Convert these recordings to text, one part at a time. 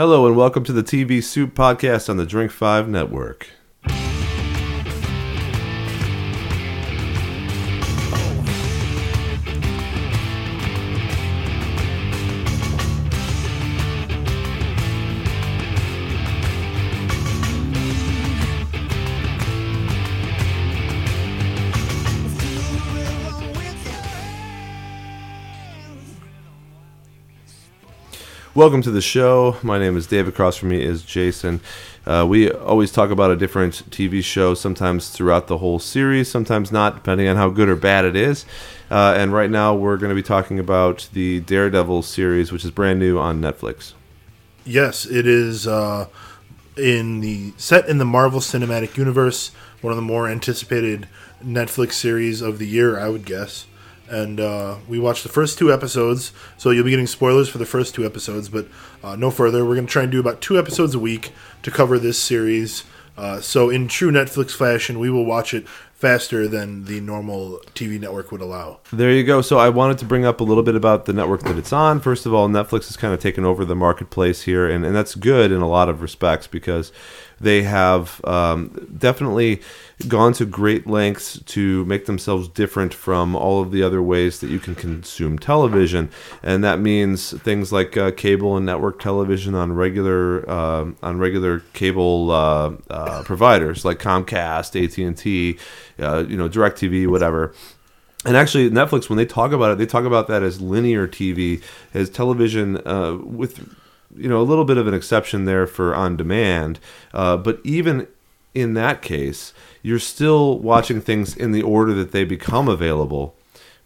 Hello and welcome to the TV Soup Podcast on the Drink 5 Network. Welcome to the show. My name is David. Across from me is Jason. Uh, we always talk about a different TV show, sometimes throughout the whole series, sometimes not, depending on how good or bad it is. Uh, and right now, we're going to be talking about the Daredevil series, which is brand new on Netflix. Yes, it is uh, in the set in the Marvel Cinematic Universe, one of the more anticipated Netflix series of the year, I would guess and uh, we watched the first two episodes. So you'll be getting spoilers for the first two episodes, but uh, no further. We're going to try and do about two episodes a week to cover this series. Uh, so in true Netflix fashion, we will watch it faster than the normal TV network would allow. There you go. So I wanted to bring up a little bit about the network that it's on. First of all, Netflix has kind of taken over the marketplace here, and, and that's good in a lot of respects because they have um, definitely gone to great lengths to make themselves different from all of the other ways that you can consume television, and that means things like uh, cable and network television on regular uh, on regular cable uh, uh providers like Comcast, AT and T, uh, you know, Directv, whatever. And actually, Netflix, when they talk about it, they talk about that as linear TV, as television uh, with you know a little bit of an exception there for on demand. but even in that case, you're still watching things in the order that they become available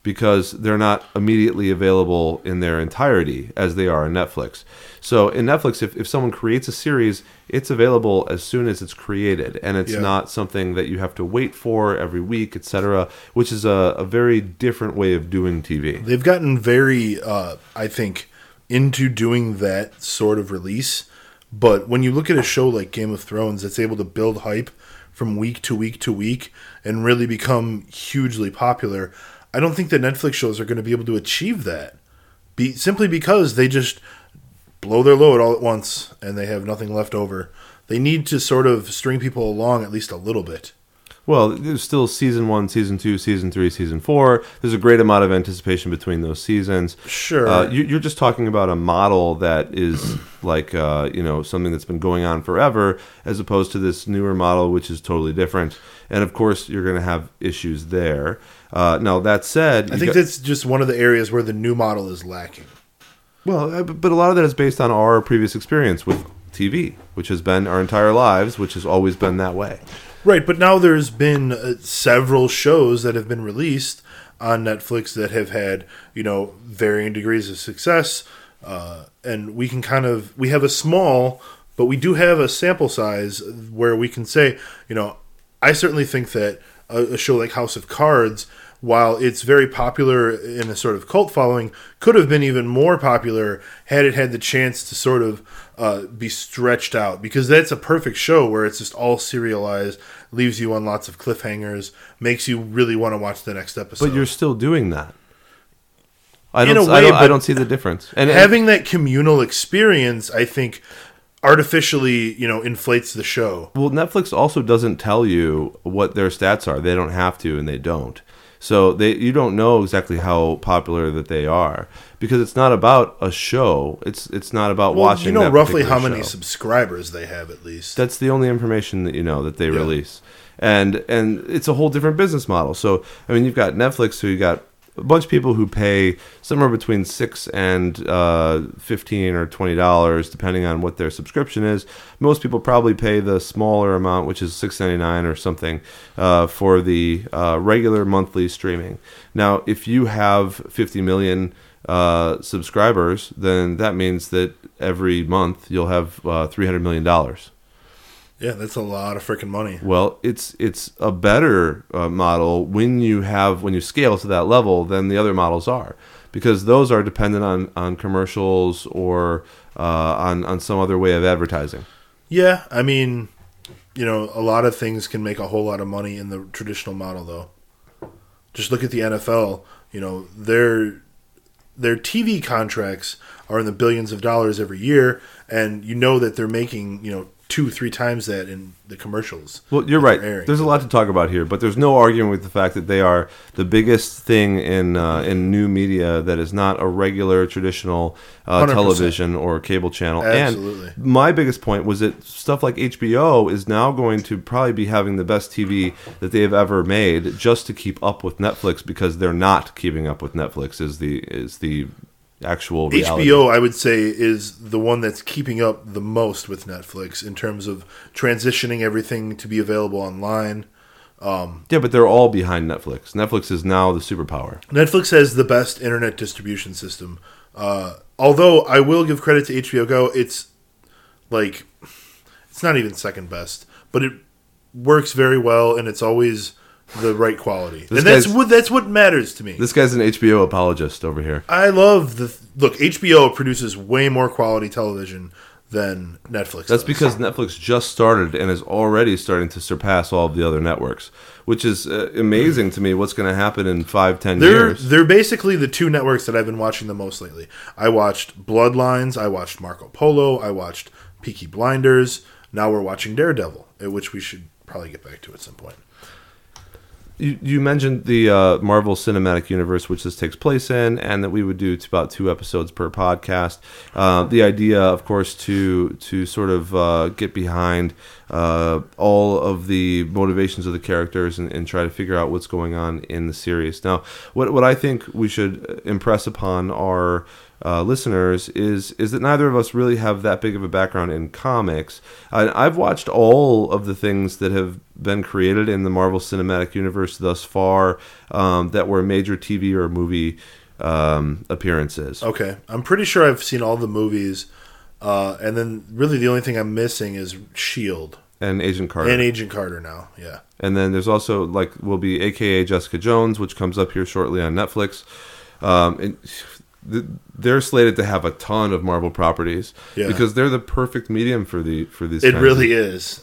because they're not immediately available in their entirety as they are in Netflix. So in Netflix, if, if someone creates a series, it's available as soon as it's created, and it's yeah. not something that you have to wait for every week, etc., which is a, a, very different way of doing TV. They've gotten very, uh, I think, into doing that sort of release. But when you look at a show like Game of Thrones that's able to build hype from week to week to week and really become hugely popular. I don't think that Netflix shows are going to be able to achieve that. Be simply because they just blow their load all at once and they have nothing left over. They need to sort of string people along at least a little bit. Well, there's still season one, season two, season three, season four. There's a great amount of anticipation between those seasons. Sure. Uh, you, are just talking about a model that is like uh, you know something that's been going on forever, as opposed to this newer model, which is totally different. And of course, you're going to have issues there. Uh, now that said, I think got, that's just one of the areas where the new model is lacking. Well, uh, but a lot of that is based on our previous experience with TV, which has been our entire lives, which has always been that way. Right, but now there's been uh, several shows that have been released on Netflix that have had, you know, varying degrees of success. Uh, and we can kind of, we have a small, but we do have a sample size where we can say, you know, I certainly think that a, a show like House of Cards while it's very popular in a sort of cult following, could have been even more popular had it had the chance to sort of uh, be stretched out. Because that's a perfect show where it's just all serialized, leaves you on lots of cliffhangers, makes you really want to watch the next episode. But you're still doing that. I don't, way, I don't, I don't see the difference. And having that communal experience, I think, artificially, you know, inflates the show. Well, Netflix also doesn't tell you what their stats are. They don't have to, and they don't. So they you don't know exactly how popular that they are because it's not about a show. It's it's not about well, watching. You know roughly how many show. subscribers they have at least. That's the only information that you know that they yeah. release, and and it's a whole different business model. So I mean, you've got Netflix, who you got a bunch of people who pay somewhere between six and uh, fifteen or twenty dollars, depending on what their subscription is. Most people probably pay the smaller amount, which is six ninety nine or something, uh, for the uh, regular monthly streaming. Now, if you have fifty million uh, subscribers, then that means that every month you'll have uh, three hundred million dollars. Yeah, that's a lot of freaking money. Well, it's it's a better uh, model when you have when you scale to that level than the other models are, because those are dependent on on commercials or uh, on on some other way of advertising. Yeah, I mean, you know, a lot of things can make a whole lot of money in the traditional model, though. Just look at the NFL. You know, they're their TV contracts are in the billions of dollars every year, and you know that they're making you know two three times that in the commercials. Well, you're right. There's a lot to talk about here, but there's no arguing with the fact that they are the biggest thing in uh, in new media that is not a regular traditional uh, television or cable channel. Absolutely. And my biggest point was that stuff like HBO is now going to probably be having the best TV that they have ever made just to keep up with Netflix because they're not keeping up with Netflix. Is the is the actual reality. HBO, I would say, is the one that's keeping up the most with Netflix in terms of transitioning everything to be available online. Yeah, but they're all behind Netflix. Netflix is now the superpower. Netflix has the best internet distribution system. Uh, although I will give credit to HBO Go, it's like it's not even second best, but it works very well and it's always the right quality. and that's what that's what matters to me. This guy's an HBO apologist over here. I love the look. HBO produces way more quality television than Netflix. That's does. because Netflix just started and is already starting to surpass all of the other networks, which is uh, amazing to me. What's going to happen in five, ten They're years? they're basically the two networks that I've been watching the most lately. I watched Bloodlines, I watched Marco Polo, I watched Peaky Blinders. Now we're watching Daredevil, which we should probably get back to at some point. You, you mentioned the uh, Marvel Cinematic Universe, which this takes place in, and that we would do about two episodes per podcast. Uh, the idea, of course, to to sort of uh, get behind uh, all of the motivations of the characters and, and try to figure out what's going on in the series. Now, what what I think we should impress upon our uh, listeners is is that neither of us really have that big of a background in comics. I, I've watched all of the things that have been created in the Marvel Cinematic Universe thus far um, that were major TV or movie um, appearances. Okay, I'm pretty sure I've seen all the movies, uh, and then really the only thing I'm missing is Shield And Agent Carter. and Agent Carter. Now, yeah, And then there's also like will be AKA Jessica Jones, which comes up here shortly on Netflix. Um, and they're slated to have a ton of Marvel properties Yeah. because they're the perfect medium for the for these. it really of- is.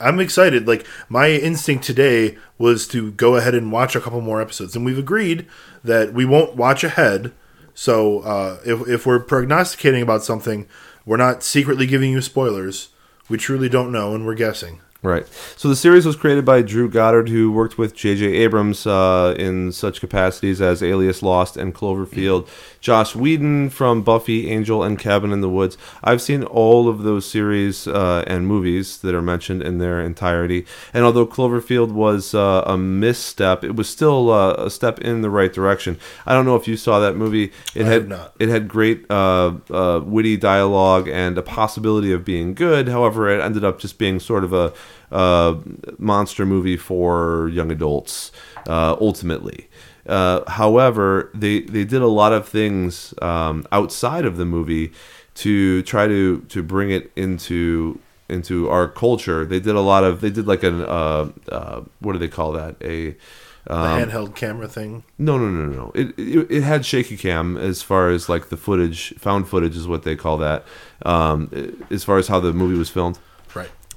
I'm excited. Like my instinct today was to go ahead and watch a couple more episodes, and we've agreed that we won't watch ahead. So uh, if if we're prognosticating about something, we're not secretly giving you spoilers. We truly don't know, and we're guessing. Right. So the series was created by Drew Goddard, who worked with J.J. Abrams uh, in such capacities as Alias Lost and Cloverfield. Joss Whedon from Buffy, Angel, and Cabin in the Woods. I've seen all of those series uh, and movies that are mentioned in their entirety. And although Cloverfield was uh, a misstep, it was still uh, a step in the right direction. I don't know if you saw that movie. It I had not. it had great uh, uh, witty dialogue and a possibility of being good. However, it ended up just being sort of a uh, monster movie for young adults. Uh, ultimately, uh, however, they they did a lot of things um, outside of the movie to try to to bring it into into our culture. They did a lot of they did like an uh, uh, what do they call that a The um, handheld camera thing. no, no, no, no. It, it it had shaky cam as far as like the footage, found footage is what they call that. Um, as far as how the movie was filmed.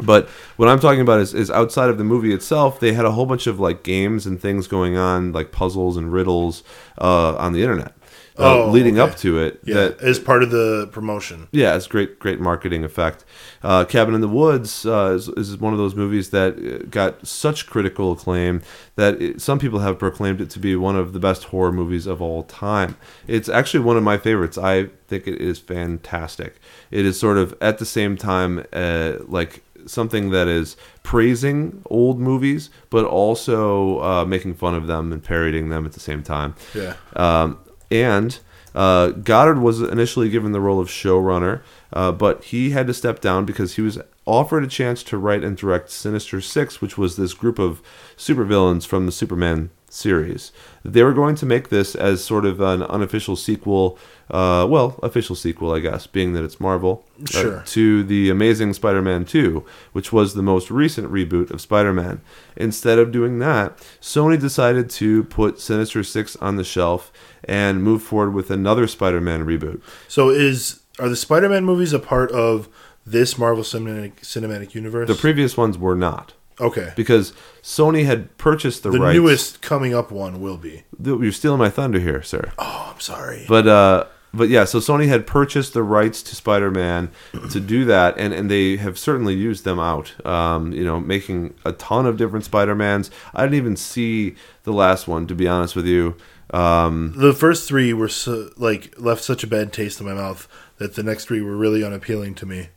But what I'm talking about is, is outside of the movie itself, they had a whole bunch of like games and things going on, like puzzles and riddles uh, on the internet, uh, Oh, leading okay. up to it. Yeah, That as part of the promotion. yeah, it's great, great marketing effect. Uh, Cabin in the Woods uh, is, is one of those movies that uh, got such critical acclaim that it, some people have proclaimed it to be one of the best horror movies of all time. It's actually one of my favorites. I think it is fantastic. It is sort of at the same time uh, like something that is praising old movies, but also uh, making fun of them and parodying them at the same time. Yeah. Um, and uh, Goddard was initially given the role of showrunner, uh, but he had to step down because he was offered a chance to write and direct Sinister Six, which was this group of supervillains from the Superman series. They were going to make this as sort of an unofficial sequel, uh, well, official sequel, I guess, being that it's Marvel, uh, to the Amazing Spider-Man 2, which was the most recent reboot of Spider-Man. Instead of doing that, Sony decided to put Sinister 6 on the shelf and move forward with another Spider-Man reboot. So is are the Spider-Man movies a part of this Marvel Cinematic Cinematic Universe? The previous ones were not. Okay. because Sony had purchased the, The rights. newest coming up one will be. You're stealing my thunder here, sir. Oh, I'm sorry. But uh, but yeah, so Sony had purchased the rights to Spider-Man to do that, and, and they have certainly used them out. Um, you know, making a ton of different Spider-Mans. I didn't even see the last one, to be honest with you. Um, the first three were so, like left such a bad taste in my mouth that the next three were really unappealing to me.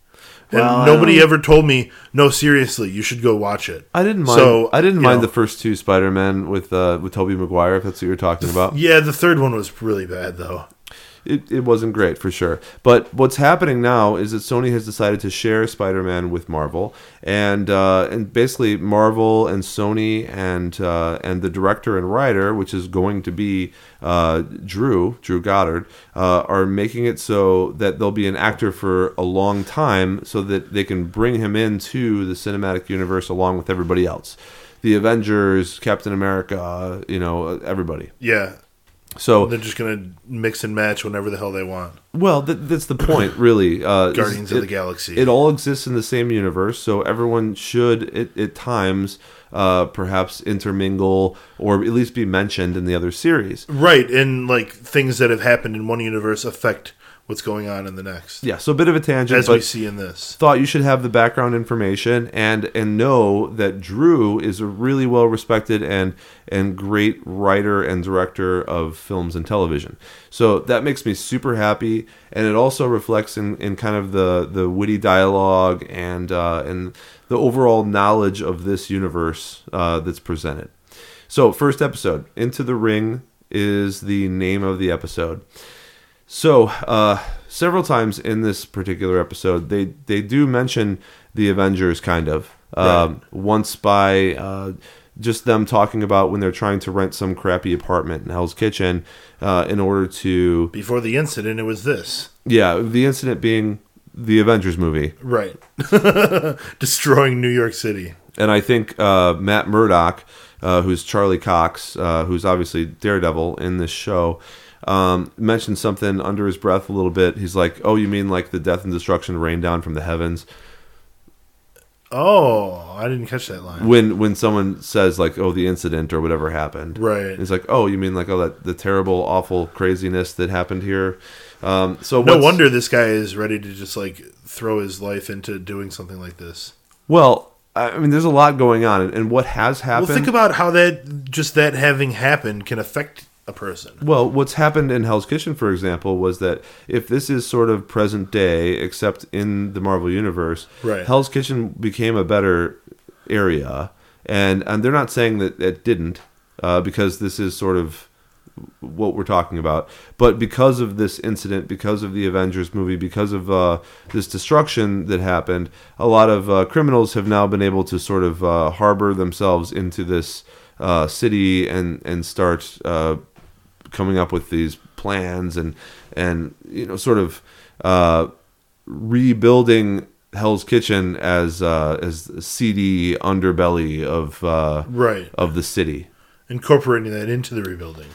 And Well, nobody ever told me, no, seriously, you should go watch it. I didn't mind. So, I didn't mind know. the first two Spider-Man with uh, with Tobey Maguire, if that's what you're talking about. Yeah, the third one was really bad though. It, it wasn't great for sure. But what's happening now is that Sony has decided to share Spider-Man with Marvel, and uh, and basically Marvel and Sony and uh, and the director and writer, which is going to be uh, Drew Drew Goddard, uh, are making it so that there'll be an actor for a long time, so that they can bring him into the cinematic universe along with everybody else. The Avengers, Captain America, you know, everybody. Yeah, So they're just gonna mix and match whenever the hell they want. Well, th- that's the point, really. Uh, Guardians it, of the Galaxy. It all exists in the same universe, so everyone should, at, at times, uh, perhaps intermingle or at least be mentioned in the other series. right, and like things that have happened in one universe affect what's going on in the next. Yeah, so a bit of a tangent, As we see in this. thought you should have the background information and and know that Drew is a really well respected and and great writer and director of films and television. So that makes me super happy, and it also reflects in, in kind of the the witty dialogue and uh, and the overall knowledge of this universe uh, that's presented. So first episode, Into the Ring is the name of the episode. So, uh, several times in this particular episode, they they do mention the Avengers, kind of. Um, Once by uh, just them talking about when they're trying to rent some crappy apartment in Hell's Kitchen uh, in order to, Before the incident, it was this. yeah, the incident being the Avengers movie. Right. Destroying New York City. And I think uh, Matt Murdock, uh, who's Charlie Cox, uh, who's obviously Daredevil in this show, um, mentioned something under his breath a little bit. He's like, "Oh, you mean like the death and destruction rain down from the heavens?" Oh, I didn't catch that line. When when someone says like, "Oh, the incident or whatever happened," Right. It's like, "Oh, you mean like oh that the terrible, awful craziness that happened here." Um, so No wonder this guy is ready to just like throw his life into doing something like this. Well, I mean, there's a lot going on, and, and what has happened. Well, think about how that just that having happened can affect a person. Well, what's happened in Hell's Kitchen, for example, was that if this is sort of present day, except in the Marvel universe, Right. Hell's Kitchen became a better area, and and they're not saying that it didn't, uh, because this is sort of what we're talking about. But because of this incident, because of the Avengers movie, because of uh, this destruction that happened, a lot of uh, criminals have now been able to sort of uh, harbor themselves into this uh, city and and start uh, coming up with these plans and and you know sort of uh, rebuilding Hell's Kitchen as uh, as the seedy underbelly of uh, Right. of the city. Incorporating that into the rebuilding.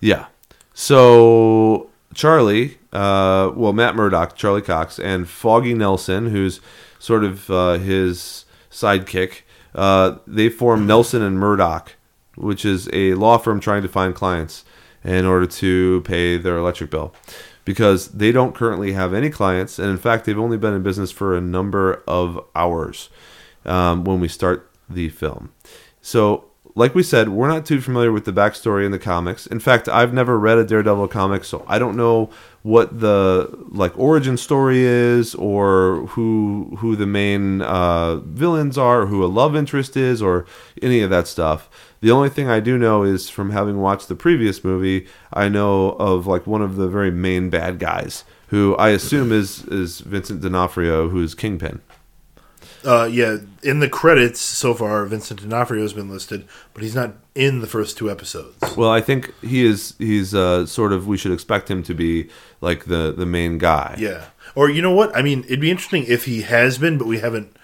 Yeah. So Charlie, uh, well, Matt Murdock, Charlie Cox, and Foggy Nelson, who's sort of uh, his sidekick, uh, they form Nelson and Murdock, which is a law firm trying to find clients in order to pay their electric bill. Because they don't currently have any clients, and in fact, they've only been in business for a number of hours um, when we start the film. So, like we said, we're not too familiar with the backstory in the comics. In fact, I've never read a Daredevil comic, so I don't know what the like origin story is, or who who the main uh, villains are, or who a love interest is, or any of that stuff. The only thing I do know is from having watched the previous movie, I know of like one of the very main bad guys, who I assume is is Vincent D'Onofrio, who's Kingpin. Uh, yeah, in the credits so far, Vincent D'Onofrio has been listed, but he's not in the first two episodes. Well, I think he is. He's uh, sort of. We should expect him to be like the the main guy. Yeah. Or you know what? I mean, it'd be interesting if he has been, but we haven't.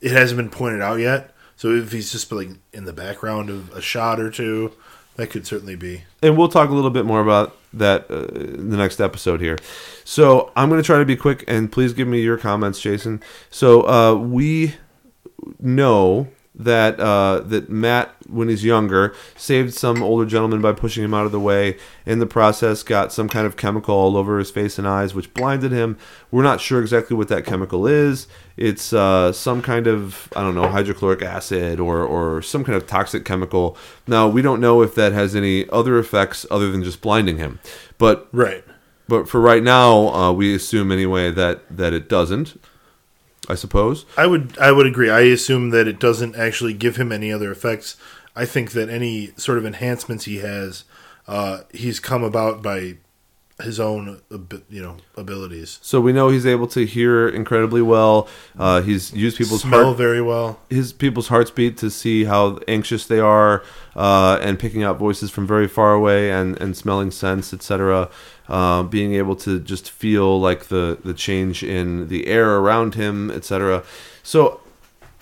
It hasn't been pointed out yet. So if he's just like in the background of a shot or two, that could certainly be. and we'll talk a little bit more about that uh, in the next episode here. So I'm going to try to be quick, and please give me your comments, Jason. So uh, we know that uh, that Matt, when he's younger, saved some older gentleman by pushing him out of the way. In the process, got some kind of chemical all over his face and eyes, which blinded him. We're not sure exactly what that chemical is. It's uh, some kind of I don't know hydrochloric acid or or some kind of toxic chemical. Now we don't know if that has any other effects other than just blinding him. But Right. but for right now, uh, we assume anyway that that it doesn't. I suppose. I would I would agree. I assume that it doesn't actually give him any other effects. I think that any sort of enhancements he has, uh, he's come about by his own you know abilities. So we know he's able to hear incredibly well. Uh, he's used people's Smell heart, very well. his people's hearts beat to see how anxious they are, uh, and picking out voices from very far away, and and smelling scents, etc. Uh, being able to just feel like the the change in the air around him, etc. So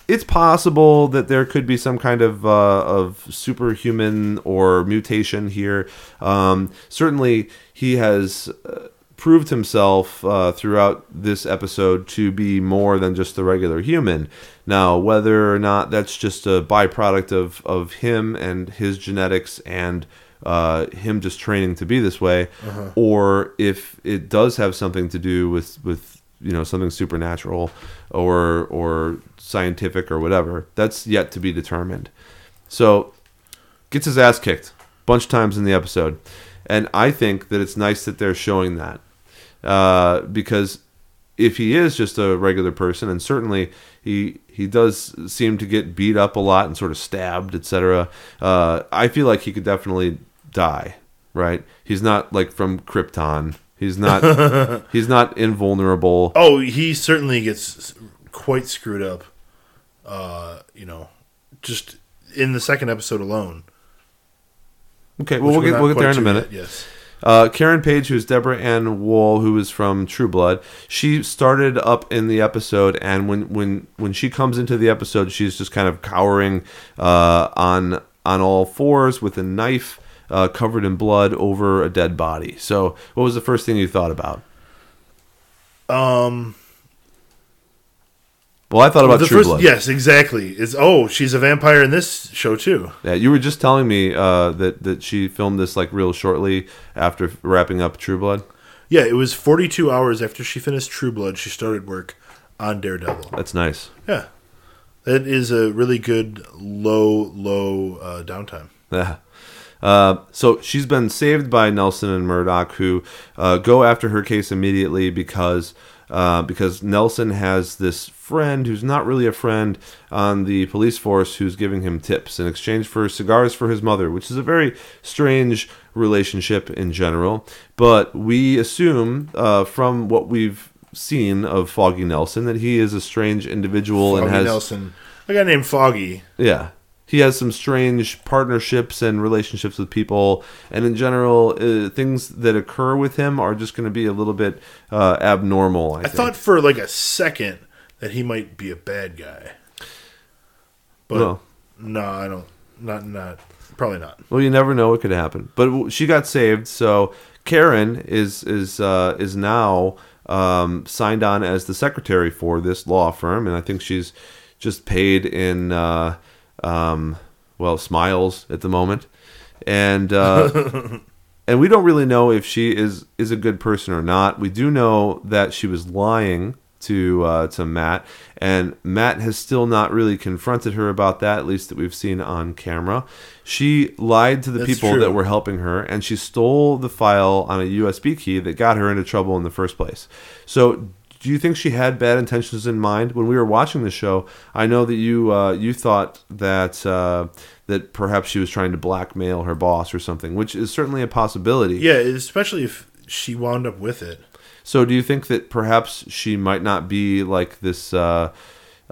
it's possible that there could be some kind of uh, of superhuman or mutation here. Um, certainly, he has uh, proved himself uh, throughout this episode to be more than just a regular human. Now, whether or not that's just a byproduct of of him and his genetics and uh, him just training to be this way, or if it does have something to do with with you know something supernatural or or scientific or whatever that's yet to be determined. So gets his ass kicked a bunch of times in the episode. And i think that it's nice that they're showing that uh, because if he is just a regular person and certainly he he does seem to get beat up a lot and sort of stabbed etc uh, i feel like he could definitely die right? He's not like from krypton he's not he's not invulnerable Oh, he certainly gets quite screwed up. Uh, you know, just in the second episode alone. okay well we'll get we'll get there in a minute yet, Yes. Uh, Karen Page, who's Deborah Ann Woll, who is from True Blood, she started up in the episode, and when when when she comes into the episode, she's just kind of cowering uh, on on all fours with a knife uh, covered in blood over a dead body. So, what was the first thing you thought about? Um, Well, I thought about the True first, Blood. yes, exactly. Is oh, she's a vampire in this show too. Yeah, you were just telling me uh, that that she filmed this like real shortly after wrapping up True Blood. Yeah, it was 42 hours after she finished True Blood. She started work on Daredevil. That's nice. Yeah, that is a really good low, low uh, downtime. Yeah. Uh, so she's been saved by Nelson and Murdock, who uh, go after her case immediately because uh, because Nelson has this friend who's not really a friend on the police force who's giving him tips in exchange for cigars for his mother, which is a very strange relationship in general. But we assume uh, from what we've seen of Foggy Nelson that he is a strange individual Foggy and has Nelson, a guy named Foggy. yeah. He has some strange partnerships and relationships with people, and in general, uh, things that occur with him are just going to be a little bit uh, abnormal. I, I thought for like a second that he might be a bad guy, but Well. no, I don't. Not not probably not. Well, you never know what could happen. But she got saved, so Karen is is uh, is now um, signed on as the secretary for this law firm, and I think she's just paid in uh, um, well smiles at the moment, and uh, and we don't really know if she is is a good person or not. We do know that she was lying to uh, to Matt, and Matt has still not really confronted her about that, at least that we've seen on camera. She lied to the That's people true. that were helping her, and she stole the file on a USB key that got her into trouble in the first place. So. Do you think she had bad intentions in mind when we were watching the show? I know that you uh, you thought that uh, that perhaps she was trying to blackmail her boss or something, which is certainly a possibility. Yeah, especially if she wound up with it. So, do you think that perhaps she might not be like this, uh,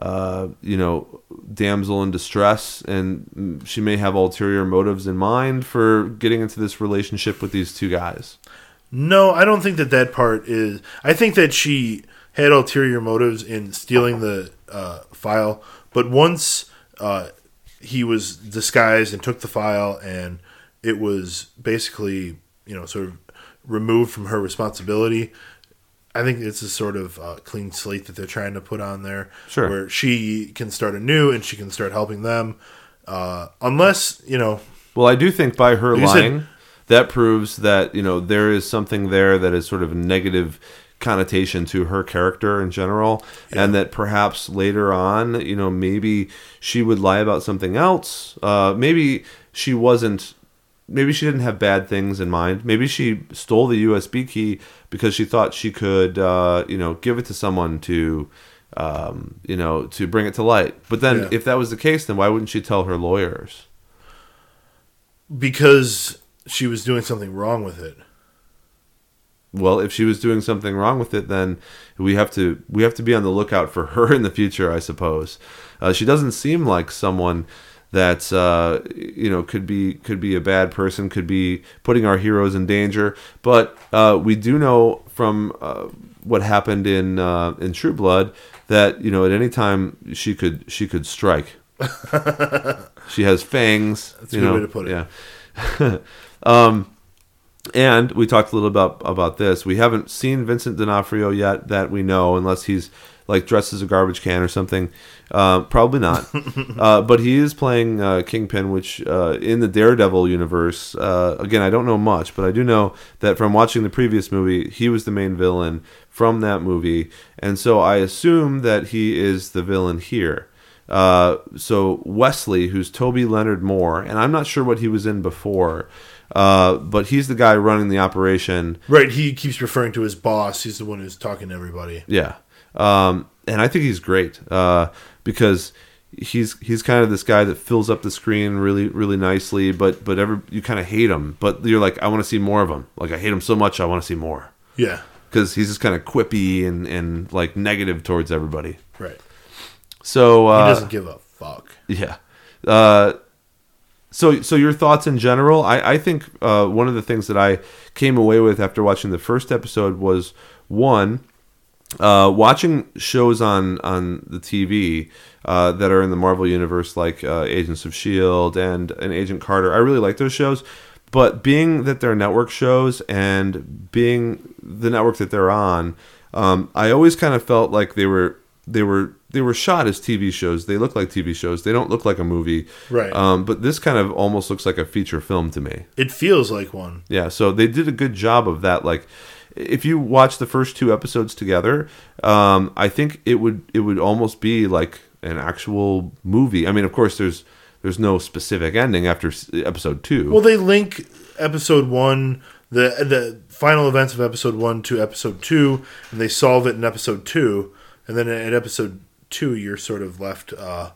uh, you know, damsel in distress, and she may have ulterior motives in mind for getting into this relationship with these two guys? No, I don't think that that part is. I think that she had ulterior motives in stealing the uh, file, but once uh, he was disguised and took the file, and it was basically you know sort of removed from her responsibility. I think it's a sort of uh, clean slate that they're trying to put on there, Sure. where she can start anew and she can start helping them. Uh, unless you know, Well, I do think by her you said- lying, that proves that you know there is something there that is sort of negative connotation to her character in general, and that perhaps later on, you know, maybe she would lie about something else. Uh, maybe she wasn't. Maybe she didn't have bad things in mind. Maybe she stole the USB key because she thought she could, uh, you know, give it to someone to, um, you know, to bring it to light. But then, Yeah. if that was the case, then why wouldn't she tell her lawyers? because she was doing something wrong with it. Well if she was doing something wrong with it then we have to we have to be on the lookout for her in the future i suppose. Uh, she doesn't seem like someone that uh, you know could be could be a bad person could be putting our heroes in danger. But uh, we do know from uh, what happened in uh, in true blood that you know at any time she could she could strike. She has fangs That's a good know, way to put it. yeah. Um and we talked a little about about this. We haven't seen Vincent D'Onofrio yet that we know, unless he's like dressed as a garbage can or something. Uh, probably not. uh, but he is playing uh, Kingpin, which uh, in the Daredevil universe. Uh, again, I don't know much, but I do know that from watching the previous movie, he was the main villain from that movie, and so I assume that he is the villain here. Uh, so Wesley, who's Toby Leonard Moore, and I'm not sure what he was in before. Uh, but he's the guy running the operation. Right? He keeps referring to his boss. He's the one who's talking to everybody. Yeah, um, and I think he's great uh, because he's he's kind of this guy that fills up the screen really really nicely. But but ever you kind of hate him, but you're like I want to see more of him. Like I hate him so much, I want to see more Yeah. because he's just kind of quippy and and like negative towards everybody. Right. So uh, He doesn't give a fuck. Yeah. Uh, so, so your thoughts in general? I, I think uh, one of the things that I came away with after watching the first episode was one, uh, watching shows on on the TV uh, that are in the Marvel universe, like uh, Agents of Shield and and Agent Carter. I really like those shows, but being that they're network shows and being the network that they're on, um, I always kind of felt like they were they were they were shot as TV shows. They look like TV shows. They don't look like a movie. Right. Um, but this kind of almost looks like a feature film to me. It feels like one. Yeah, so they did a good job of that. Like, if you watch the first two episodes together, um, I think it would it would almost be like an actual movie. I mean, of course, there's there's no specific ending after episode two. Well, they link episode one, the the final events of episode one to episode two, and they solve it in episode two, and then at episode two, you're sort of left uh,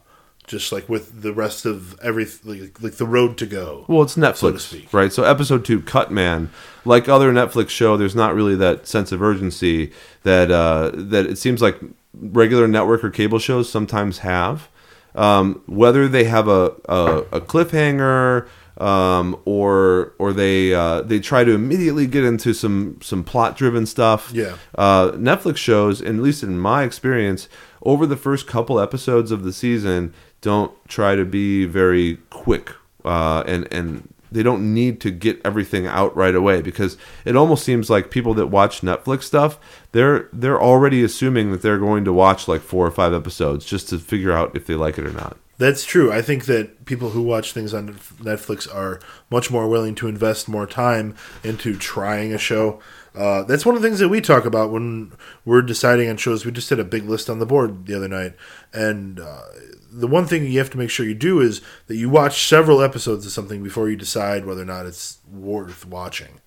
just like with the rest of every like, like the road to go. Well, it's Netflix, so to speak. right? So episode two, Cut Man, like other Netflix show, there's not really that sense of urgency that uh, that it seems like regular network or cable shows sometimes have. Um, whether they have a a, a cliffhanger um, or or they uh, they try to immediately get into some some plot driven stuff. Yeah. Uh, Netflix shows, and at least in my experience, over the first couple episodes of the season, don't try to be very quick, uh, and and they don't need to get everything out right away because it almost seems like people that watch Netflix stuff, they're they're already assuming that they're going to watch like four or five episodes just to figure out if they like it or not. That's true. I think that people who watch things on Netflix are much more willing to invest more time into trying a show. Uh, that's one of the things that we talk about when we're deciding on shows. We just did a big list on the board the other night, and uh, the one thing you have to make sure you do is that you watch several episodes of something before you decide whether or not it's worth watching.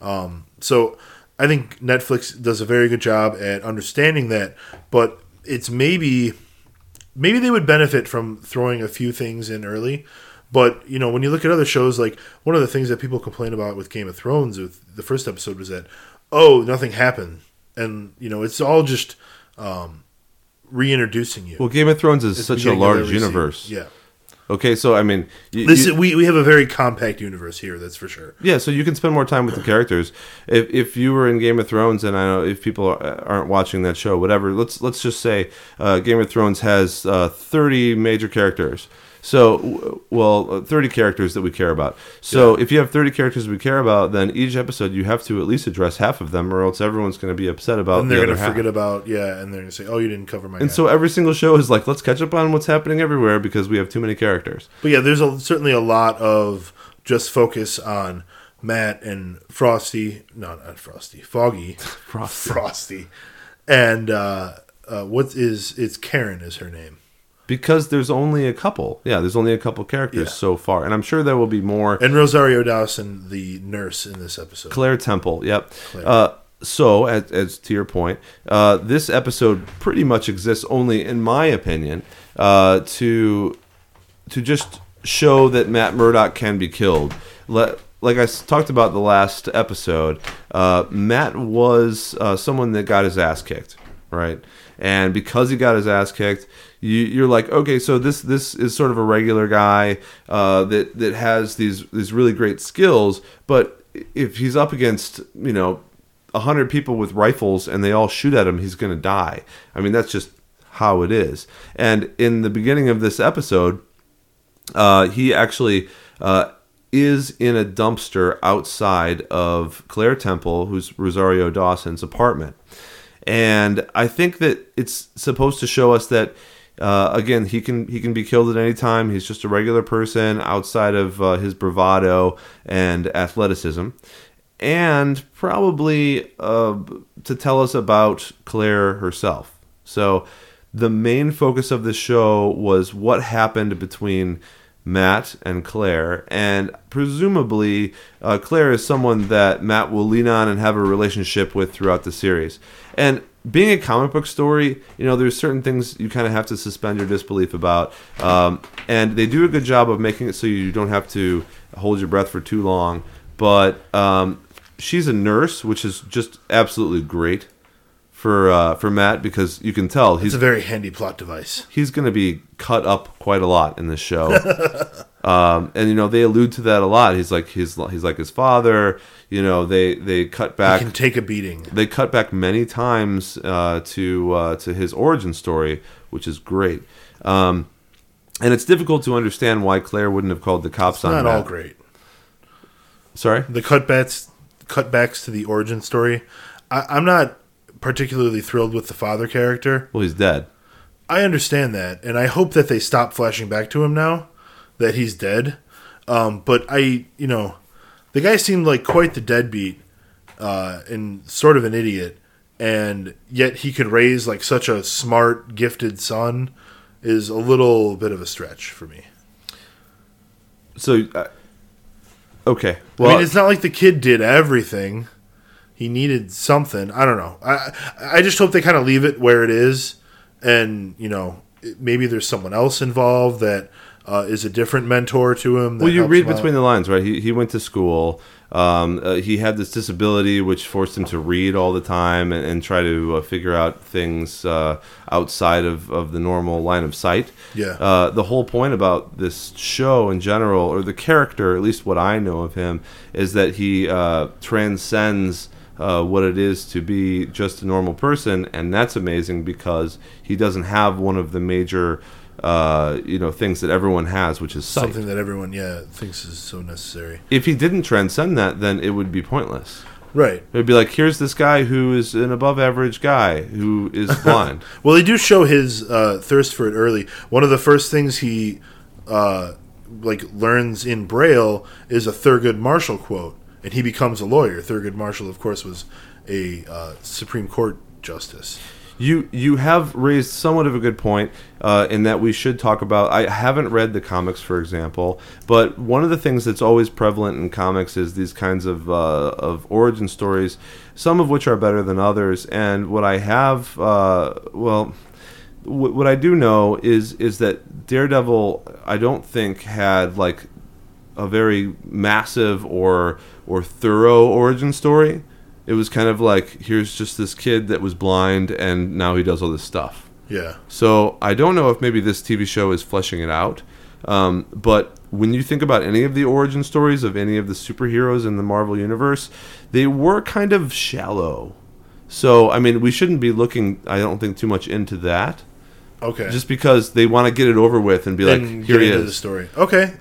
Um, so I think Netflix does a very good job at understanding that, but it's maybe maybe they would benefit from throwing a few things in early. But you know, when you look at other shows, like one of the things that people complain about with Game of Thrones, with the first episode, was that oh, nothing happened, and you know, it's all just um, reintroducing you. Well, Game of Thrones is It's such a large universe. Yeah, Okay, so I mean, you, this is, we we have a very compact universe here. That's for sure. Yeah, so you can spend more time with the characters. If if you were in Game of Thrones, and I know if people are, aren't watching that show, whatever. Let's let's just say uh, Game of Thrones has uh, thirty major characters. So, well, uh, 30 characters that we care about. So, if you have 30 characters we care about, then each episode you have to at least address half of them, or else everyone's going to be upset about and they're other going to half. forget about yeah, and they're going to say, "Oh, you didn't cover my." And guy." so every single show is like, let's catch up on what's happening everywhere because we have too many characters. But yeah, there's a, certainly a lot of just focus on Matt and Frosty. No, not Frosty. Foggy. Frosty. Frosty. And uh, uh, what is it's Karen is her name. Because there's only a couple. Yeah, there's only a couple characters Yeah. so far. And I'm sure there will be more. And Rosario Dawson, the nurse in this episode. Claire Temple. Yep. Claire. Uh, so, as, as to your point, uh, this episode pretty much exists only, in my opinion, uh, to to just show that Matt Murdock can be killed. Let, like I talked about the last episode, uh, Matt was uh, someone that got his ass kicked, right? And because he got his ass kicked, you, you're like, okay, so this this is sort of a regular guy uh, that that has these these really great skills, but if he's up against you know a hundred people with rifles and they all shoot at him, he's going to die. I mean, that's just how it is. And in the beginning of this episode, uh, he actually uh, is in a dumpster outside of Claire Temple, who's Rosario Dawson's apartment. And I think that it's supposed to show us that uh, again he can he can be killed at any time. He's just a regular person outside of uh, his bravado and athleticism, and probably uh, to tell us about Claire herself. So the main focus of the show was what happened between Matt and Claire, and presumably uh, Claire is someone that Matt will lean on and have a relationship with throughout the series. And being a comic book story, you know, there's certain things you kind of have to suspend your disbelief about, um, and they do a good job of making it so you don't have to hold your breath for too long. But um, she's a nurse, which is just absolutely great for uh, for Matt because you can tell he's It's a very handy plot device. he's going to be cut up quite a lot in this show. um, and you know they allude to that a lot. He's like he's he's like his father. You know they they cut He back can take a beating. they cut back many times uh, to uh, to his origin story, which is great. Um, and it's difficult to understand why Claire wouldn't have called the cops on Not Matt. all great. Sorry. The cutbacks cutbacks to the origin story. I, I'm not particularly thrilled with the father character. Well, he's dead. I understand that, and I hope that they stop flashing back to him now that he's dead. Um, but I, you know, the guy seemed like quite the deadbeat uh, and sort of an idiot, and yet he could raise like such a smart, gifted son is a little bit of a stretch for me. So, uh, okay. I Well, mean, it's not like the kid did everything. He needed something. I don't know. I I just hope they kind of leave it where it is, and you know, maybe there's someone else involved that uh, is a different mentor to him. that Well, you read him out. between the lines, right? He, he went to school. Um, uh, he had this disability which forced him to read all the time and, and try to uh, figure out things uh, outside of, of the normal line of sight. Yeah. Uh, the whole point about this show in general, or the character, at least what I know of him, is that he uh, transcends uh, what it is to be just a normal person, and that's amazing because he doesn't have one of the major, uh, you know, things that everyone has, which is sight something that everyone yeah thinks is so necessary. if he didn't transcend that, then it would be pointless. Right. It would be like, here's this guy who is an above average guy who is blind. Well, they do show his uh, thirst for it early. One of the first things he uh, like learns in Braille is a Thurgood Marshall quote, and he becomes a lawyer. Thurgood Marshall, of course, was a uh, Supreme Court justice. You you have raised somewhat of a good point uh, in that we should talk about. I haven't read the comics, for example, but one of the things that's always prevalent in comics is these kinds of uh, of origin stories, some of which are better than others. And what I have, uh, well. wh- What I do know is is that Daredevil, I don't think had like a very massive or or thorough origin story. It was kind of like here's just this kid that was blind and now he does all this stuff. Yeah. So I don't know if maybe this TV show is fleshing it out. Um, but when you think about any of the origin stories of any of the superheroes in the Marvel universe, they were kind of shallow. So I mean, we shouldn't be looking. I don't think too much into that. Okay. just because they want to get it over with and be like, and here get he into the is. story. Okay.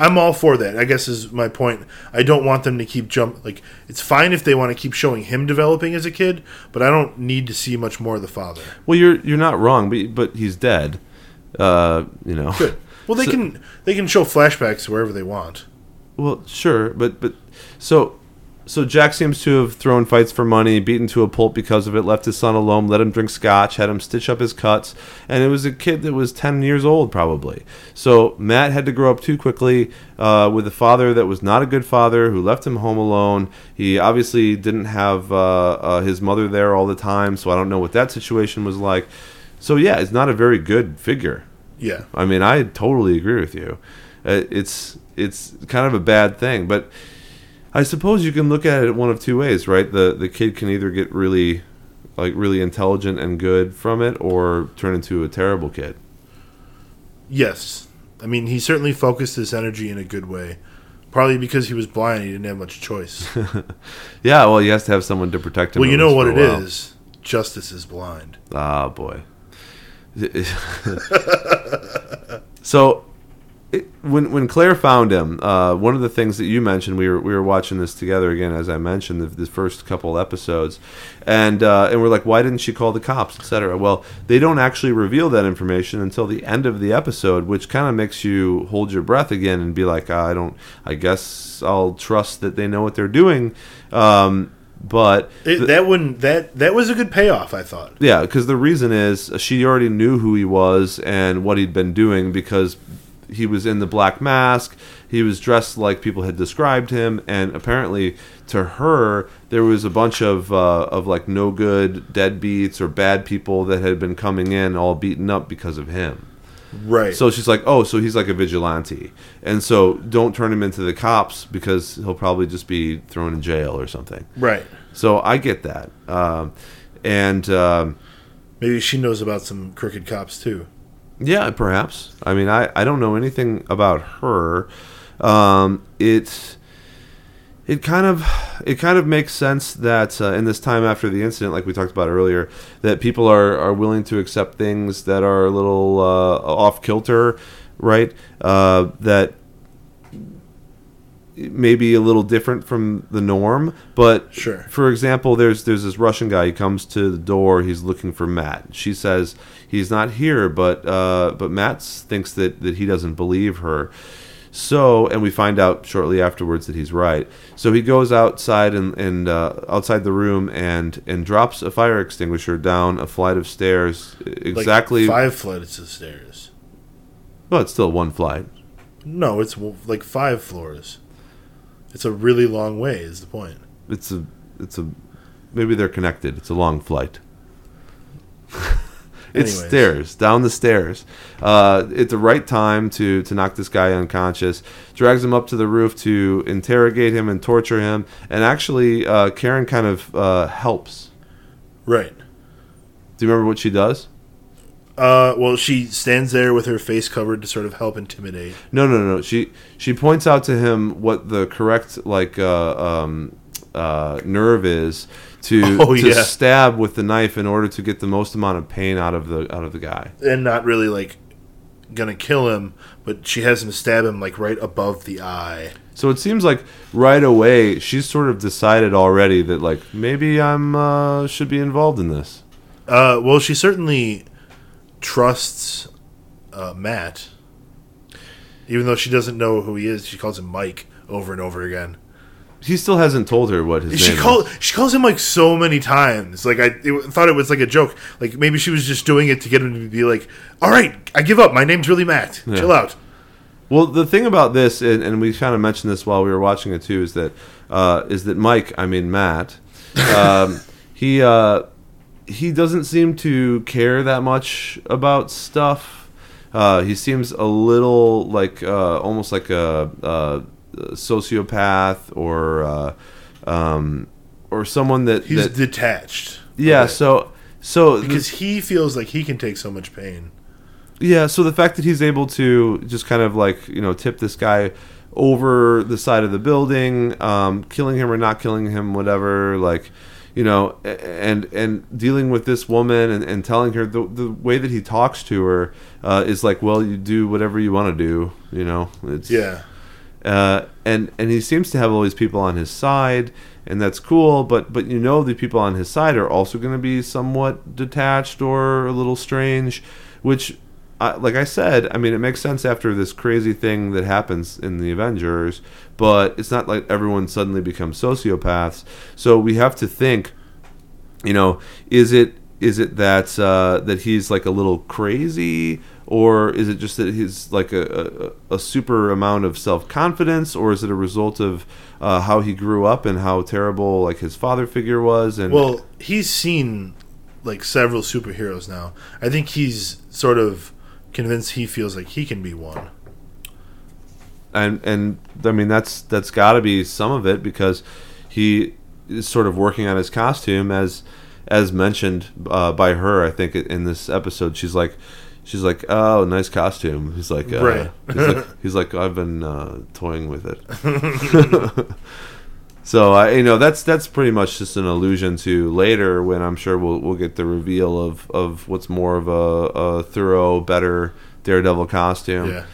I'm all for that. I guess is my point. I don't want them to keep jump like it's fine if they want to keep showing him developing as a kid, but I don't need to see much more of the father. Well, you're you're not wrong, but but he's dead. Uh, you know. Good. Well, they So- can they can show flashbacks wherever they want. Well, sure, but but so so Jack seems to have thrown fights for money, beaten to a pulp because of it, left his son alone, let him drink scotch, had him stitch up his cuts, and it was a kid that was ten years old probably. So Matt had to grow up too quickly uh, with a father that was not a good father who left him home alone. He obviously didn't have uh, uh, his mother there all the time, so I don't know what that situation was like. So yeah, it's not a very good figure. Yeah. I mean, I totally agree with you. Uh, It's it's kind of a bad thing, but I suppose you can look at it one of two ways, right? The the kid can either get really like really intelligent and good from it or turn into a terrible kid. Yes. I mean, he certainly focused his energy in a good way. Probably because he was blind, he didn't have much choice. Yeah, well, he has to have someone to protect him. well, you know what it is. Justice is blind. Ah, boy. so, it, when when Claire found him, uh, one of the things that you mentioned, we were we were watching this together again, as I mentioned, the, the first couple episodes, and uh, and we're like, why didn't she call the cops, etc. Well, they don't actually reveal that information until the end of the episode, which kind of makes you hold your breath again and be like, I don't, I guess I'll trust that they know what they're doing. Um, but It, that one that that was a good payoff, I thought. yeah, because the reason is she already knew who he was and what he'd been doing because he was in the black mask. He was dressed like people had described him, and apparently, to her, there was a bunch of uh, of like no good deadbeats or bad people that had been coming in, all beaten up because of him. Right. So she's like, "Oh, so he's like a vigilante," and so don't turn him into the cops because he'll probably just be thrown in jail or something. right. So I get that, um, and. Um, Maybe she knows about some crooked cops too. Yeah, perhaps. I mean, I, I don't know anything about her. Um, it it kind of it kind of makes sense that uh, in this time after the incident, like we talked about earlier, that people are, are willing to accept things that are a little uh, off kilter, right? Uh, that maybe a little different from the norm, but Sure. for example, there's there's this Russian guy. He comes to the door. He's looking for Matt. She says he's not here, but uh, but Matt thinks that that he doesn't believe her. So, and we find out shortly afterwards that he's right. So he goes outside and, and uh, outside the room and and drops a fire extinguisher down a flight of stairs. Like Exactly. five flights of stairs. Well, it's still one flight. No, it's like five floors. It's a really long way. Is the point? It's a it's a maybe they're connected. It's a long flight. it's Anyways. stairs down the stairs uh, at the right time to to knock this guy unconscious. Drags him up to the roof to interrogate him and torture him. And actually, uh, Karen kind of uh, helps. Right. Do you remember what she does? Uh, well, she stands there with her face covered to sort of help intimidate. No, no, no. She she points out to him what the correct like uh, um, uh, nerve is to Oh, to yeah. stab with the knife in order to get the most amount of pain out of the out of the guy. and not really like gonna kill him, but she has him stab him like right above the eye. So it seems like right away she's sort of decided already that like maybe I'm uh, should be involved in this. Uh, well, she certainly trusts uh, Matt, even though she doesn't know who he is. She calls him Mike over and over again. He still hasn't told her what his She name call is. she calls him like so many times. Like I it, thought it was like a joke. Like maybe she was just doing it to get him to be like, "All right, I give up. My name's really Matt. Yeah. Chill out." Well, the thing about this, and, and we kind of mentioned this while we were watching it too, is that uh, is that Mike, I mean Matt, um, he uh, he doesn't seem to care that much about stuff. Uh, he seems a little like uh, almost like a, a sociopath or uh, um, or someone that, He's that detached. yeah. Okay. So so because he feels like he can take so much pain. Yeah, so the fact that he's able to just kind of like, you know, tip this guy over the side of the building, um, killing him or not killing him, whatever, like, you know, and and dealing with this woman and, and telling her the the way that he talks to her uh, is like, well, you do whatever you want to do, you know. It's, Yeah. uh, and and he seems to have all these people on his side, and that's cool. But but you know the people on his side are also going to be somewhat detached or a little strange, which, I, like I said, I mean it makes sense after this crazy thing that happens in the Avengers. But it's not like everyone suddenly becomes sociopaths. So we have to think, you know, is it is it that uh, that he's like a little crazy, or is it just that he's like a, a, a super amount of self confidence, or is it a result of uh, how he grew up and how terrible like his father figure was? And Well, he's seen like several superheroes now. I think he's sort of convinced he feels like he can be one. and and I mean that's that's got to be some of it because he is sort of working on his costume as as mentioned uh, by her. I think in this episode, she's like. She's like, oh, nice costume. He's like, uh, Right. he's like, he's like, I've been uh, toying with it. so I, you know, that's that's pretty much just an allusion to later when I'm sure we'll we'll get the reveal of of what's more of a, a thorough, better Daredevil costume Yeah.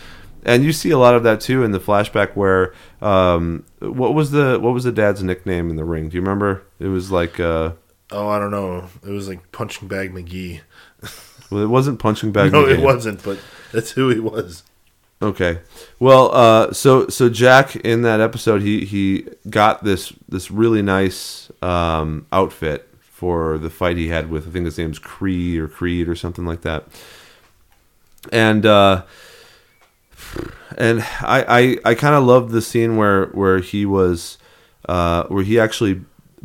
and you see a lot of that too in the flashback where um, what was the what was the dad's nickname in the ring? Do you remember? It was like uh, Oh, I don't know. It was like punching bag McGee. well, it wasn't punching bag. No, it wasn't, but that's who he was. Okay. Well, uh, so so Jack in that episode he he got this this really nice um, outfit for the fight he had with I think his name's Creed or Creed or something like that, and uh, and I I, I kind of loved the scene where where he was uh, where he actually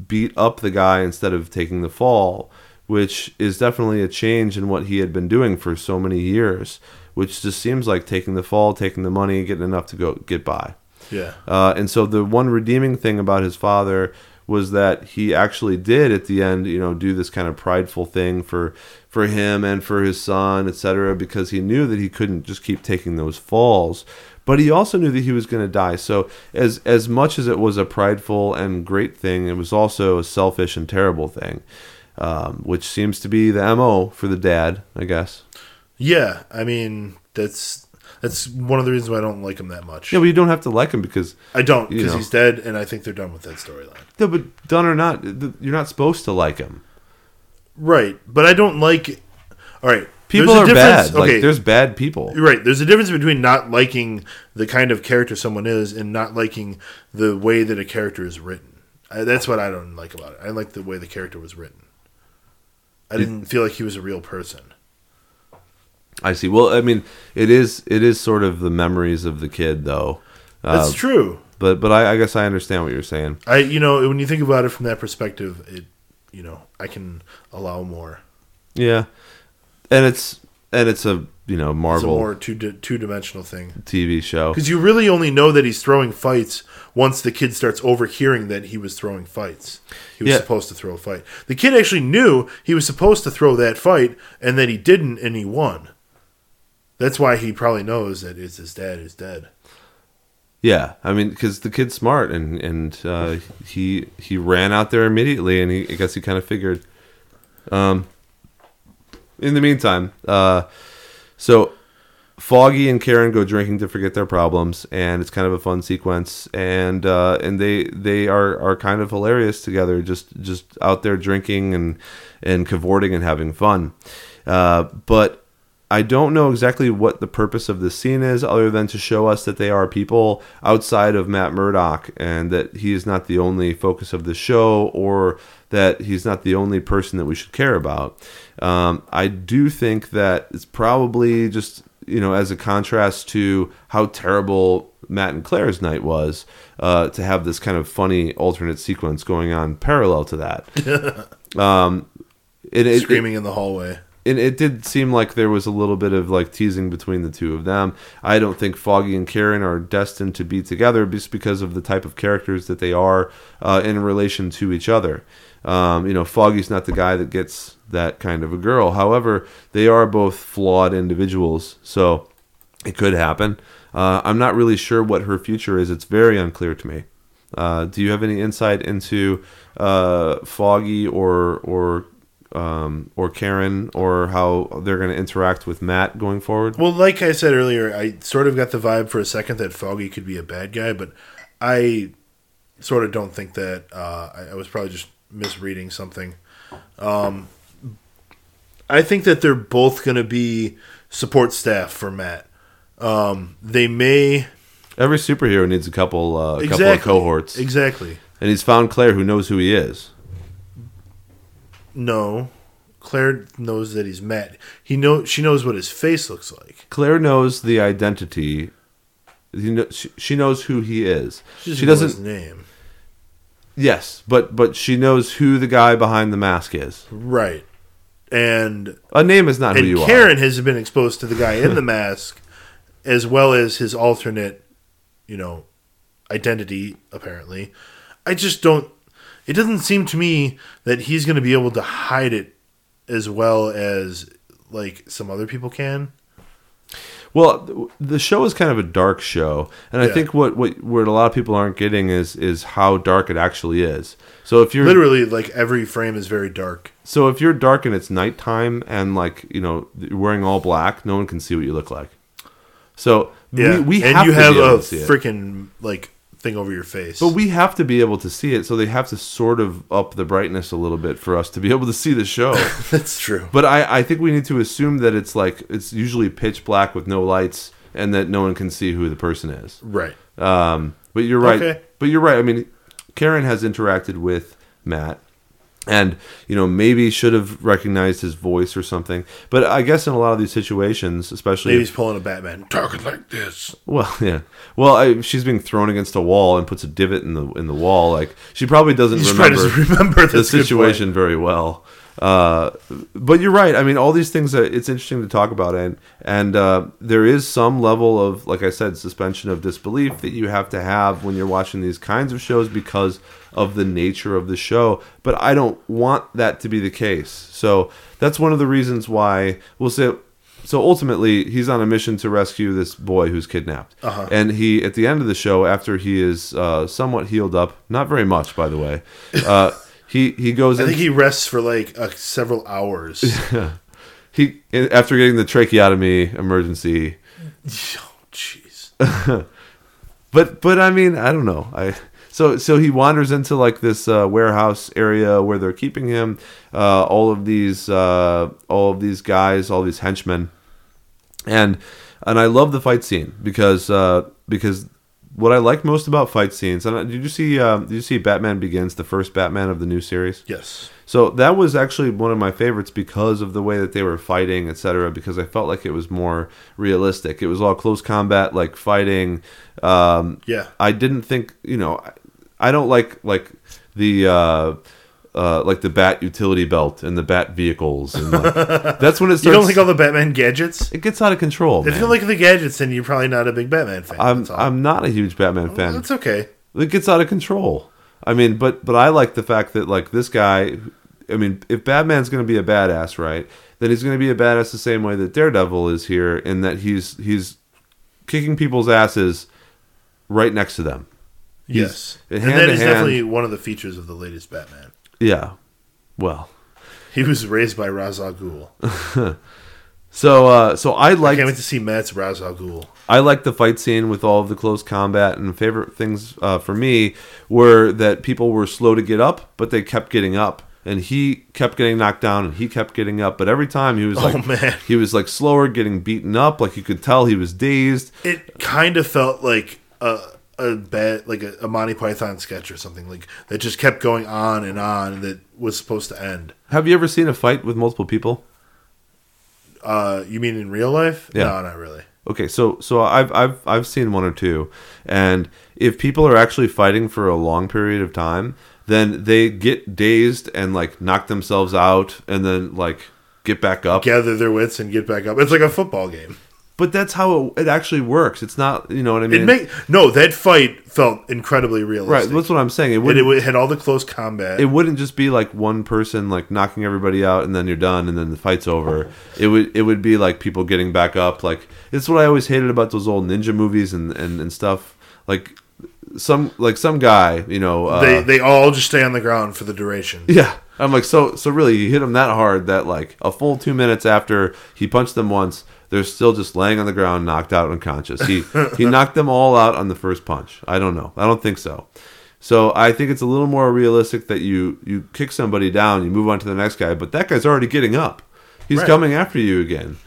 beat up the guy instead of taking the fall, which is definitely a change in what he had been doing for so many years. Which just seems like taking the fall, taking the money, getting enough to go get by. Yeah. Uh, and so the one redeeming thing about his father was that he actually did at the end, you know, do this kind of prideful thing for for him and for his son, etc., because he knew that he couldn't just keep taking those falls. But he also knew that he was going to die. So as as much as it was a prideful and great thing, it was also a selfish and terrible thing, um, which seems to be the mo for the dad, I guess. Yeah. I mean, that's that's one of the reasons why I don't like him that much. Yeah, but you don't have to like him because I don't because he's dead, and I think they're done with that storyline. no, but done or not, you're not supposed to like him. Right, but I don't like. All right, People are difference- bad. Like there's bad people. Right. There's a difference between not liking the kind of character someone is and not liking the way that a character is written. I, that's what I don't like about it. I like the way the character was written. I didn't feel like he was a real person. I see. Well, I mean, it is it is sort of the memories of the kid, though. That's Uh, true. but but I, I guess I understand what you're saying. I you know when you think about it from that perspective, it you know I can allow more. Yeah, and it's and it's a you know It's a Marvel more two two dimensional thing TV show. because you really only know that he's throwing fights once the kid starts overhearing that he was throwing fights. He was Yeah. supposed to throw a fight. The kid actually knew he was supposed to throw that fight, and that he didn't, and he won. That's why he probably knows that it's his dad is dead. Yeah, I mean, because the kid's smart and and uh, he he ran out there immediately, and he I guess he kind of figured. Um, in the meantime, uh, so Foggy and Karen go drinking to forget their problems, and it's kind of a fun sequence, and uh, and they they are are kind of hilarious together, just just out there drinking and and cavorting and having fun, uh, but. I don't know exactly what the purpose of this scene is, other than to show us that they are people outside of Matt Murdock, and that he is not the only focus of the show, or that he's not the only person that we should care about. Um, I do think that it's probably just you know as a contrast to how terrible Matt and Claire's night was, uh, to have this kind of funny alternate sequence going on parallel to that. um, it, it, it, Screaming in the hallway. It, it did seem like there was a little bit of like teasing between the two of them. I don't think Foggy and Karen are destined to be together just because of the type of characters that they are uh, in relation to each other. Um, you know, Foggy's not the guy that gets that kind of a girl. However, they are both flawed individuals, so it could happen. Uh, I'm not really sure what her future is. It's very unclear to me. Uh, do you have any insight into uh, Foggy or or um, or Karen or how they're going to interact with Matt going forward? Well, like I said earlier, I sort of got the vibe for a second that Foggy could be a bad guy, but I sort of don't think that. Uh, I, I was probably just misreading something. Um, I think that they're both going to be support staff for Matt. Um, they may Every superhero needs a couple uh, a couple of cohorts, Exactly. and he's found Claire who knows who he is. No, Claire knows that he's Matt. He know she knows what his face looks like. Claire knows the identity. You know, she, she knows who he is. She, She doesn't, doesn't. know his name. Yes, but but she knows who the guy behind the mask is. Right. And A name is not who you Karen has been exposed to the guy in the mask, as well as his alternate, you know, identity. Apparently, I just don't. It doesn't seem to me that he's going to be able to hide it as well as like some other people can. Well, the show is kind of a dark show, and I think what, what what a lot of people aren't getting is is how dark it actually is. So if you're Literally, like every frame is very dark. so if you're dark and it's nighttime and like you know you're wearing all black, no one can see what you look like. So Yeah, we, we and have you to have a to see it. freaking like thing over your face. But we have to be able to see it, so they have to sort of up the brightness a little bit for us to be able to see the show. That's true. but I, I think we need to assume that it's like it's usually pitch black with no lights, and that no one can see who the person is. Right. Um, but you're right. Okay. But you're right. I mean, Karen has interacted with Matt, and you know maybe should have recognized his voice or something. But I guess in a lot of these situations, especially Maybe if- he's pulling a Batman. Talking like this. well, yeah. Well, I, she's being thrown against a wall and puts a divot in the in the wall. Like she probably doesn't He's remember remember the situation very well. Uh, but you're right. I mean, all these things that it's interesting to talk about, and and uh, there is some level of, like I said, suspension of disbelief that you have to have when you're watching these kinds of shows because of the nature of the show. But I don't want that to be the case. So that's one of the reasons why we'll say. So ultimately, he's on a mission to rescue this boy who's kidnapped, Uh-huh. and he at the end of the show, after he is uh, somewhat healed up, not very much, by the way. He he goes I in. think he rests for like uh, several hours. he after getting the tracheotomy emergency oh, jeez. but but i mean i don't know i so so he wanders into like this uh, warehouse area where they're keeping him uh, all of these uh, all of these guys all these henchmen and and i love the fight scene because uh, because what i like most about fight scenes and did you see uh, did you see batman begins the first batman of the new series Yes. So that was actually one of my favorites because of the way that they were fighting, etc. Because I felt like it was more realistic. It was all close combat, like fighting. Um, Yeah. I didn't think, you know, I- I don't like like the uh, uh, like the bat utility belt and the bat vehicles. And like, that's when it starts. You don't like all the Batman gadgets? it gets out of control. If man. you don't like the gadgets, then you're probably not a big Batman fan. I'm I'm not a huge Batman fan. That's okay. it gets out of control. I mean, but but I like the fact that like this guy. I mean, if Batman's going to be a badass, right? Then he's going to be a badass the same way that Daredevil is here, in that he's he's kicking people's asses right next to them. Yes. hand and that is hand. definitely one of the features of the latest Batman. Yeah. Well, He was raised by Ra's al Ghul. so uh, so I I like can't wait to see Matt's Ra's al Ghul. I like the fight scene with all of the close combat, and favorite things uh, for me were that people were slow to get up, but they kept getting up, and he kept getting knocked down, and he kept getting up, but every time he was Oh, like, man. he was like slower, getting beaten up, like you could tell he was dazed. It kind of felt like a a bad like a, a Monty Python sketch or something like that just kept going on and on and that was supposed to end. Have you ever seen a fight with multiple people? Uh, you mean in real life? Yeah. No, not really. Okay, so so I've I've I've seen one or two, and if people are actually fighting for a long period of time, then they get dazed and like knock themselves out, and then like get back up. Gather their wits and get back up. It's like a football game. But that's how it, it actually works. It's not, you know what I mean? It make no that fight felt incredibly realistic. right. That's what I'm saying. It wouldn't. it had all the close combat. it wouldn't just be like one person like knocking everybody out and then you're done and then the fight's over. It would it would be like people getting back up. Like it's what I always hated about those old ninja movies and and, and stuff. Like some like some guy, you know, uh, they they all just stay on the ground for the duration. yeah. I'm like, so so really, he hit him that hard that like a full two minutes after he punched them once, they're still just laying on the ground, knocked out, unconscious. He he knocked them all out on the first punch. I don't know. I don't think so. So I think it's a little more realistic that you you kick somebody down, you move on to the next guy, but that guy's already getting up. He's Right. coming after you again.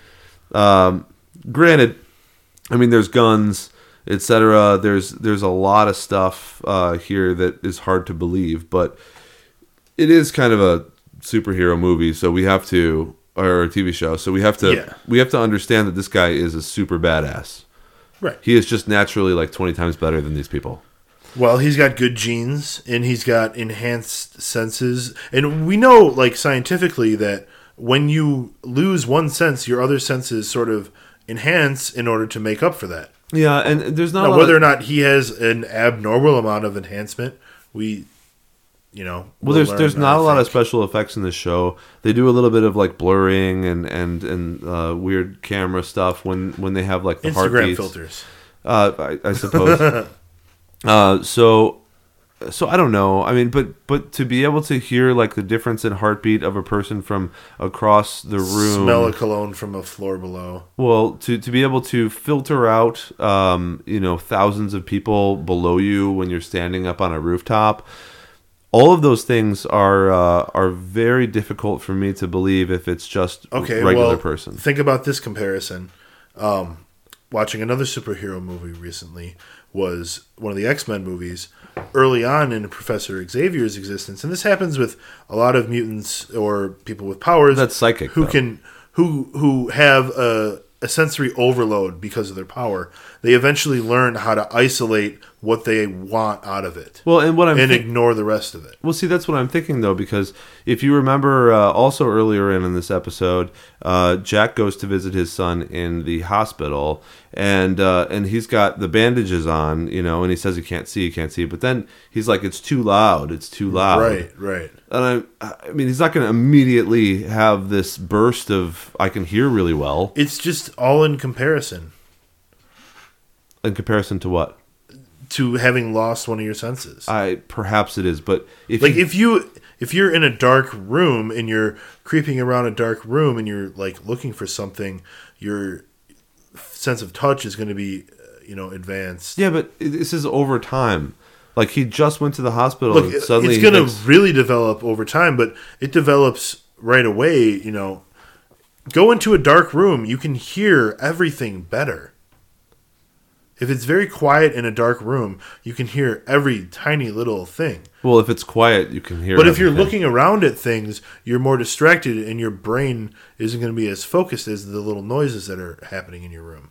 Um, granted, I mean, there's guns, etc. There's there's a lot of stuff uh, here that is hard to believe, but it is kind of a superhero movie, so we have to, or a TV show, so we have to, Yeah. we have to understand that this guy is a super badass. Right. He is just naturally like twenty times better than these people. Well, he's got good genes and he's got enhanced senses. And we know, like, scientifically, that when you lose one sense, your other senses sort of enhance in order to make up for that. Yeah, and there's not a Now, lot whether of- or not he has an abnormal amount of enhancement, we, you know. Well, there's learn, there's I not a lot of special effects in this show. They do a little bit of like blurring and and and uh, weird camera stuff when when they have like the Instagram heartbeats. filters. Uh, I, I suppose. uh, so so I don't know. I mean, but but to be able to hear like the difference in heartbeat of a person from across the room, Smell a cologne from a floor below. well, to, to be able to filter out, um, you know, thousands of people below you when you're standing up on a rooftop, all of those things are uh, are very difficult for me to believe if it's just Okay, regular well, person. Think about this comparison. Um, watching another superhero movie recently was one of the X Men movies. Early on in Professor Xavier's existence, and this happens with a lot of mutants or people with powers That's psychic, who though. can who who have a, a sensory overload because of their power. They eventually learn how to isolate what they want out of it Well, and what I'm and think- ignore the rest of it. Well, see, that's what I'm thinking though, because if you remember, uh, also earlier in, in this episode, uh, Jack goes to visit his son in the hospital, and uh, and he's got the bandages on, you know, and he says he can't see, he can't see, but then he's like, it's too loud, it's too loud, Right, right. And I, I mean, he's not going to immediately have this burst of I can hear really well It's just all in comparison. In comparison to what to having lost one of your senses. I perhaps it is, but if like you, if you if you're in a dark room and you're creeping around a dark room and you're like looking for something, your sense of touch is going to be uh, you know advanced. yeah, but this is over time. Like he just went to the hospital. Look, and suddenly it's going to thinks- really develop over time, but it develops right away. You know, go into a dark room, you can hear everything better. If it's very quiet in a dark room, you can hear every tiny little thing. Well, if it's quiet, you can hear. But if you're everything. looking around at things, you're more distracted and your brain isn't going to be as focused as the little noises that are happening in your room.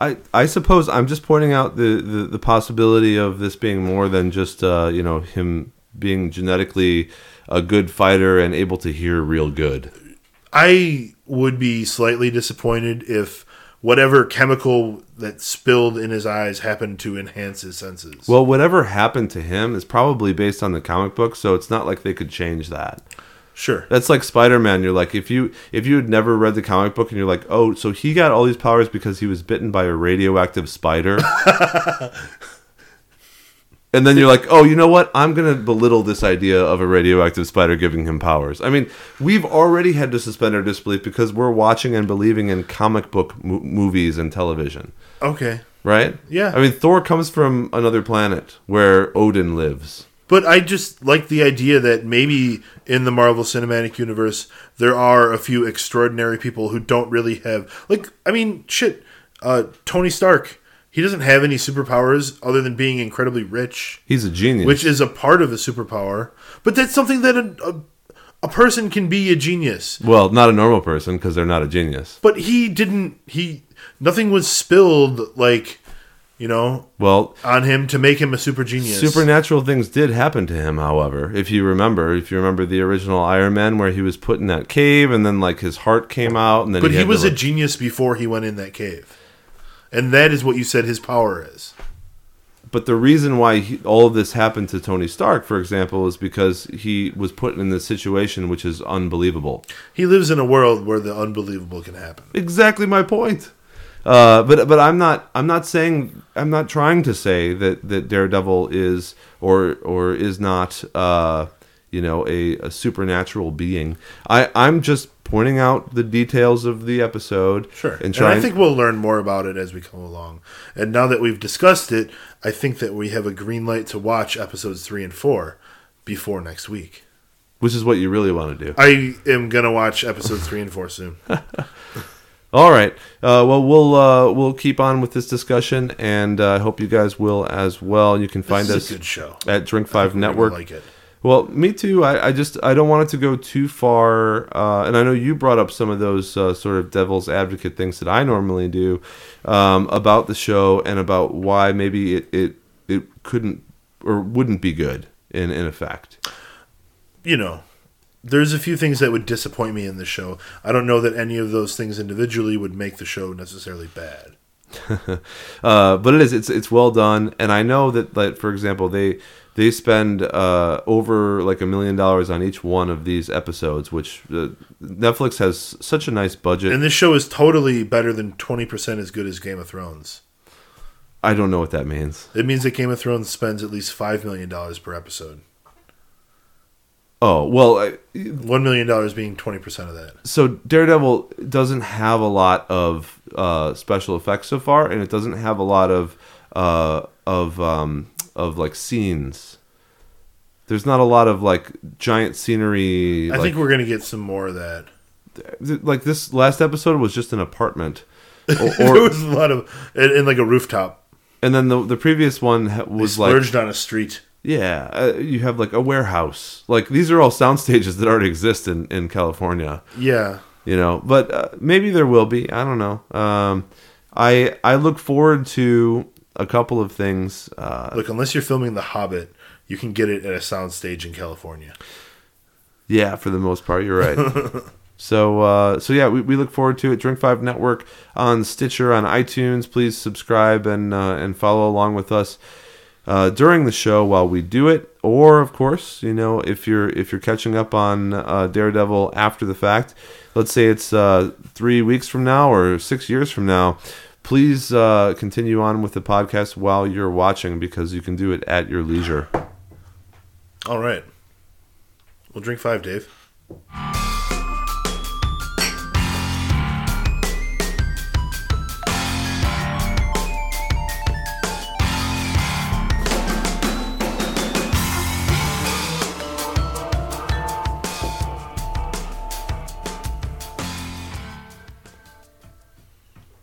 I I suppose I'm just pointing out the, the, the possibility of this being more than just uh, you know him being genetically a good fighter and able to hear real good. I would be slightly disappointed if whatever chemical that spilled in his eyes happened to enhance his senses. Well, whatever happened to him is probably based on the comic book, so it's not like they could change that. sure. That's like Spider-Man. You're like if you if you had never read the comic book and you're like, oh, so he got all these powers because he was bitten by a radioactive spider. and then you're like, oh, you know what? I'm gonna belittle this idea of a radioactive spider giving him powers. I mean, we've already had to suspend our disbelief because we're watching and believing in comic book mo- movies and television, Okay. right? Yeah. I mean, Thor comes from another planet where Odin lives. But I just like the idea that maybe in the Marvel Cinematic Universe there are a few extraordinary people who don't really have like I mean shit uh Tony Stark he doesn't have any superpowers other than being incredibly rich He's a genius. which is a part of a superpower but that's something that a, a, a person can be a genius well, not a normal person because they're not a genius. but he didn't he nothing was spilled like you know Well, on him to make him a super genius Supernatural things did happen to him, however. If you remember, if you remember the original Iron Man, where he was put in that cave, and then like his heart came out, and then But he had was to, a like- genius before he went in that cave. And that is what you said his power is. But the reason why he, all of this happened to Tony Stark, for example, is because he was put in this situation which is unbelievable. He lives in a world where the unbelievable can happen. Exactly my point. Uh, but but I'm not I'm not saying I'm not trying to say that, that Daredevil is or or is not uh, you know a, a supernatural being. I I'm just pointing out the details of the episode. Sure. And, and. I think we'll learn more about it as we come along. And now that we've discussed it, I think that we have a green light to watch episodes three and four before next week. which is what you really want to do. I am gonna watch episodes three and four soon. All right. Uh, well, we'll uh, we'll keep on with this discussion, and uh, I hope you guys will as well. You can find us a good show. at Drink Five Network. like it. Well, me too. I, I just I don't want it to go too far, uh, and I know you brought up some of those uh, sort of devil's advocate things that I normally do um, about the show and about why maybe it, it it couldn't or wouldn't be good in in effect. you know, there's a few things that would disappoint me in the show. I don't know that any of those things individually would make the show necessarily bad. uh, but it is it's it's well done, and I know that that for example they they spend uh, over like a million dollars on each one of these episodes, which uh, Netflix has such a nice budget. And this show is totally better than 20% as good as Game of Thrones. I don't know what that means. It means that Game of Thrones spends at least $5 million per episode. Oh well, I, $1 million being 20% of that. so Daredevil doesn't have a lot of uh, special effects so far, and it doesn't have a lot of uh, of um, of like scenes. There's not a lot of like giant scenery. I like, think we're going to get some more of that. th- like this last episode was just an apartment, or, there or was a lot of, in, like a rooftop. and then the the previous one ha- was like splurged on a street. yeah, uh, you have like a warehouse. Like these are all sound stages that already exist in in California. Yeah. you know but uh, maybe there will be i don't know um, i i look forward to a couple of things uh, Look, unless you're filming The Hobbit, you can get it at a sound stage in California. yeah for the most part you're right. So uh, so yeah we, we look forward to it. Drink five network on stitcher on itunes. Please subscribe and uh, and follow along with us uh, during the show while we do it. Or of course you know if you're if you're catching up on uh, daredevil after the fact let's say it's uh, three weeks from now or six years from now please uh, continue on with the podcast while you're watching because you can do it at your leisure All right. We'll drink five, Dave.